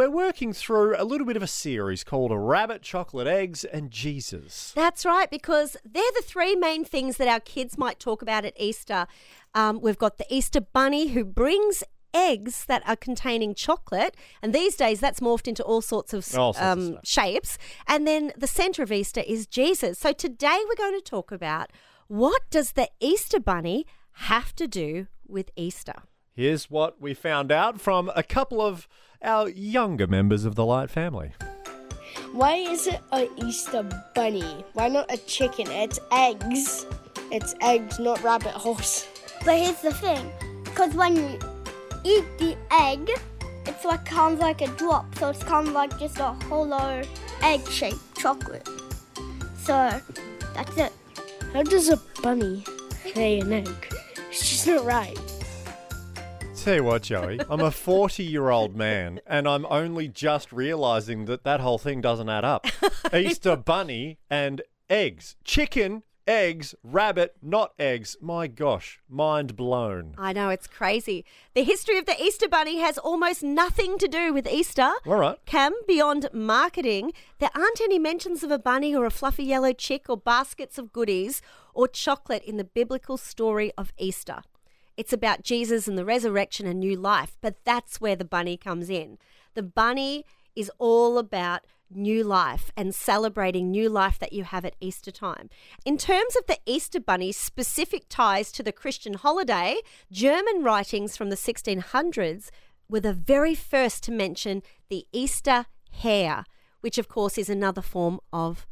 we're working through a little bit of a series called Rabbit, Chocolate Eggs, and Jesus. That's right, because they're the three main things that our kids might talk about at Easter. Um, we've got the Easter Bunny who brings eggs that are containing chocolate, and these days that's morphed into all sorts of, All sorts um, stuff. shapes. And then the centre of Easter is Jesus. So today we're going to talk about what does the Easter Bunny have to do with Easter? Here's what we found out from a couple of our younger members of the Light family. Why is it a Easter bunny? Why not a chicken? It's eggs. It's eggs, not rabbit holes. But here's the thing, because when you eat the egg, it's like kind of like a drop, so it's kind of like just a hollow egg-shaped chocolate. So that's it. How does a bunny lay an egg? It's just not right. Tell you what, Joey, I'm a 40 year old man and I'm only just realizing that that whole thing doesn't add up. Easter bunny and eggs. Chicken, eggs, rabbit, not eggs. My gosh, mind blown. I know, it's crazy. The history of the Easter Bunny has almost nothing to do with Easter. All right. Cam, beyond marketing, there aren't any mentions of a bunny or a fluffy yellow chick or baskets of goodies or chocolate in the biblical story of Easter. It's about Jesus and the resurrection and new life, but that's where the bunny comes in. The bunny is all about new life and celebrating new life that you have at Easter time. In terms of the Easter bunny's specific ties to the Christian holiday, German writings from the 1600s were the very first to mention the Easter hare, which of course is another form of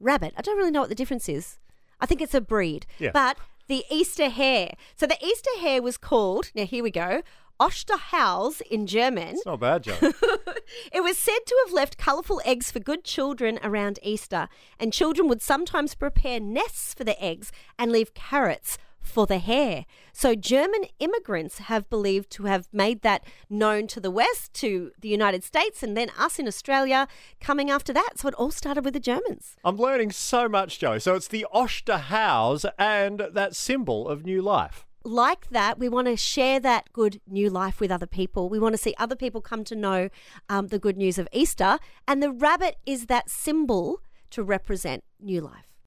rabbit. I don't really know what the difference is. I think it's a breed. Yeah. But the Easter hare. So the Easter hare was called, now here we go, Osterhaus in German. It's not bad, Joey. It was said to have left colourful eggs for good children around Easter, and children would sometimes prepare nests for the eggs and leave carrots for the hare. So German immigrants have believed to have made that known to the West, to the United States, and then us in Australia coming after that. So it all started with the Germans. I'm learning so much, Joey. So it's the Osterhaus and that symbol of new life. like that, we want to share that good new life with other people. We want to see other people come to know um, the good news of Easter. And the rabbit is that symbol to represent new life.